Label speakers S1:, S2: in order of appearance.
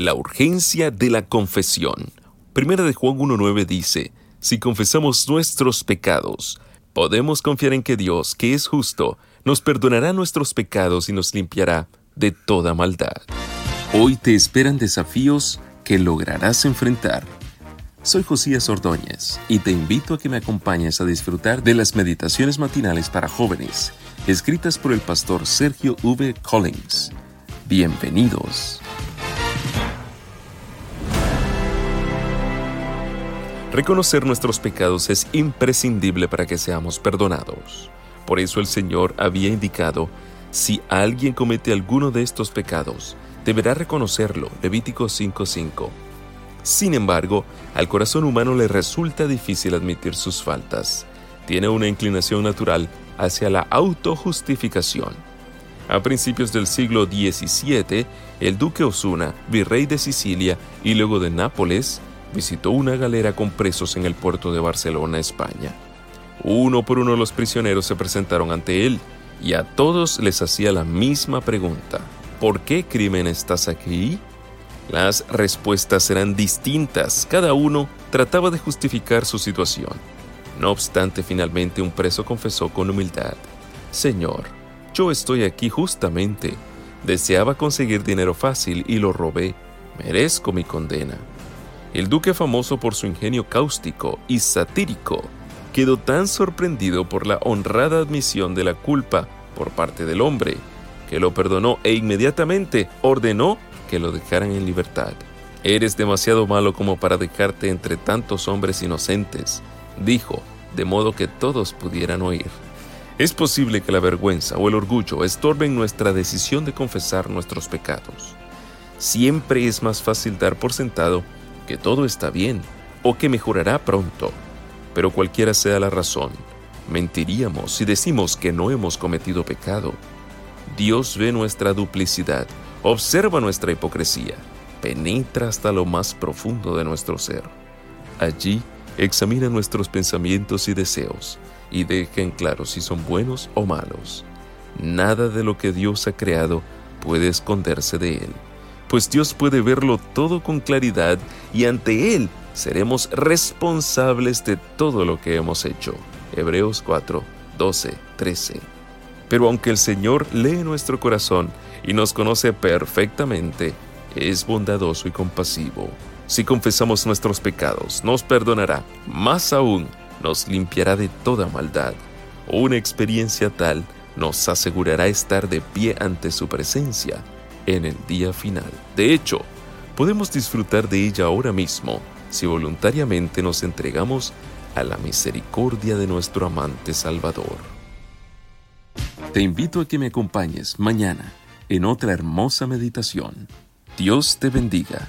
S1: La urgencia de la confesión. Primera de Juan 1.9 dice, si confesamos nuestros pecados, podemos confiar en que Dios, que es justo, nos perdonará nuestros pecados y nos limpiará de toda maldad. Hoy te esperan desafíos que lograrás enfrentar. Soy Josías Ordóñez y te invito a que me acompañes a disfrutar de las meditaciones matinales para jóvenes, escritas por el pastor Sergio V. Collins. Bienvenidos. Reconocer nuestros pecados es imprescindible para que seamos perdonados. Por eso el Señor había indicado, si alguien comete alguno de estos pecados, deberá reconocerlo. Levítico 5:5. Sin embargo, al corazón humano le resulta difícil admitir sus faltas. Tiene una inclinación natural hacia la autojustificación. A principios del siglo XVII, el duque Osuna, virrey de Sicilia y luego de Nápoles, visitó una galera con presos en el puerto de Barcelona, España. Uno por uno los prisioneros se presentaron ante él y a todos les hacía la misma pregunta. ¿Por qué crimen estás aquí? Las respuestas eran distintas, cada uno trataba de justificar su situación. No obstante, finalmente un preso confesó con humildad, Señor, yo estoy aquí justamente. Deseaba conseguir dinero fácil y lo robé. Merezco mi condena. El duque famoso por su ingenio cáustico y satírico quedó tan sorprendido por la honrada admisión de la culpa por parte del hombre, que lo perdonó e inmediatamente ordenó que lo dejaran en libertad. Eres demasiado malo como para dejarte entre tantos hombres inocentes, dijo, de modo que todos pudieran oír. Es posible que la vergüenza o el orgullo estorben nuestra decisión de confesar nuestros pecados. Siempre es más fácil dar por sentado que todo está bien o que mejorará pronto. Pero cualquiera sea la razón, mentiríamos si decimos que no hemos cometido pecado. Dios ve nuestra duplicidad, observa nuestra hipocresía, penetra hasta lo más profundo de nuestro ser. Allí examina nuestros pensamientos y deseos y deja en claro si son buenos o malos. Nada de lo que Dios ha creado puede esconderse de Él pues Dios puede verlo todo con claridad y ante Él seremos responsables de todo lo que hemos hecho. Hebreos 4, 12, 13. Pero aunque el Señor lee nuestro corazón y nos conoce perfectamente, es bondadoso y compasivo. Si confesamos nuestros pecados, nos perdonará. Más aún, nos limpiará de toda maldad. Una experiencia tal nos asegurará estar de pie ante su presencia en el día final. De hecho, podemos disfrutar de ella ahora mismo si voluntariamente nos entregamos a la misericordia de nuestro amante Salvador. Te invito a que me acompañes mañana en otra hermosa meditación. Dios te bendiga.